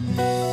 Mm-hmm.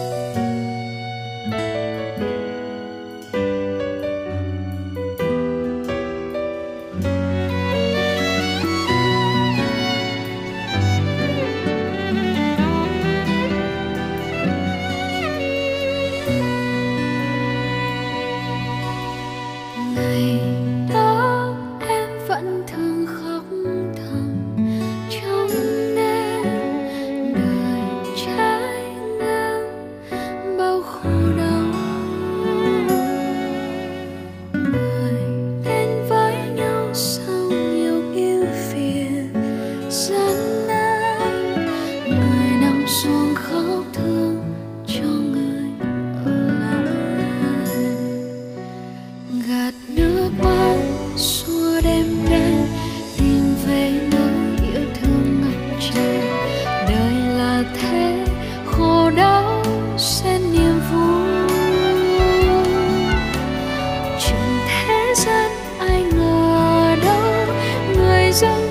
生。